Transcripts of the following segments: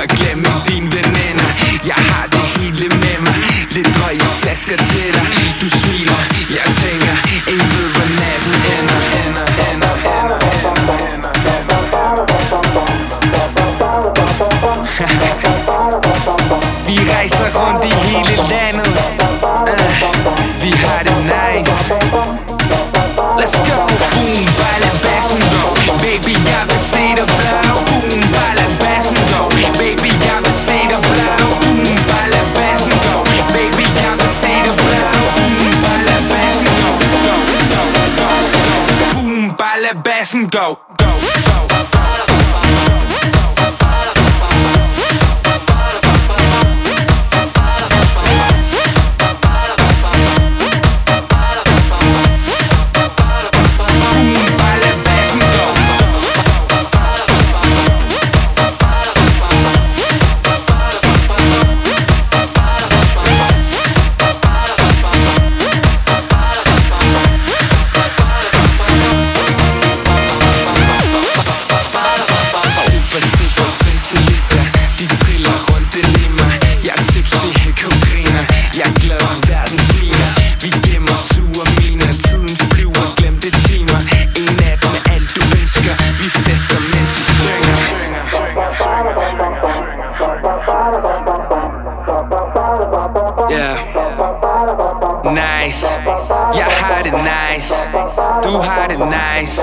kan glemme din veninder. Jeg har det hele med mig. Lidt og flasker til dig. Du smiler, jeg tænker Ingen ved, hvor natten ender, ender, ender, ender, ender, ender. Vi rejser rundt i hele landet. Go, go Nice. Jeg har det nice. Du har det nice.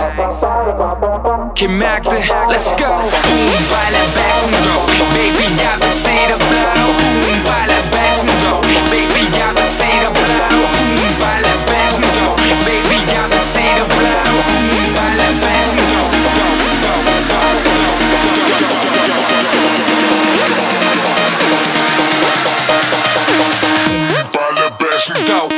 Kan mærke let's go. Boom, bare lad bassen gå Baby, jeg vil se dig blø Boom, bare lad bassen gå Baby, jeg vil se dig blø Boom, bare lad bassen gå Baby, jeg vil se dig blø Boom, Go, go, go, go, go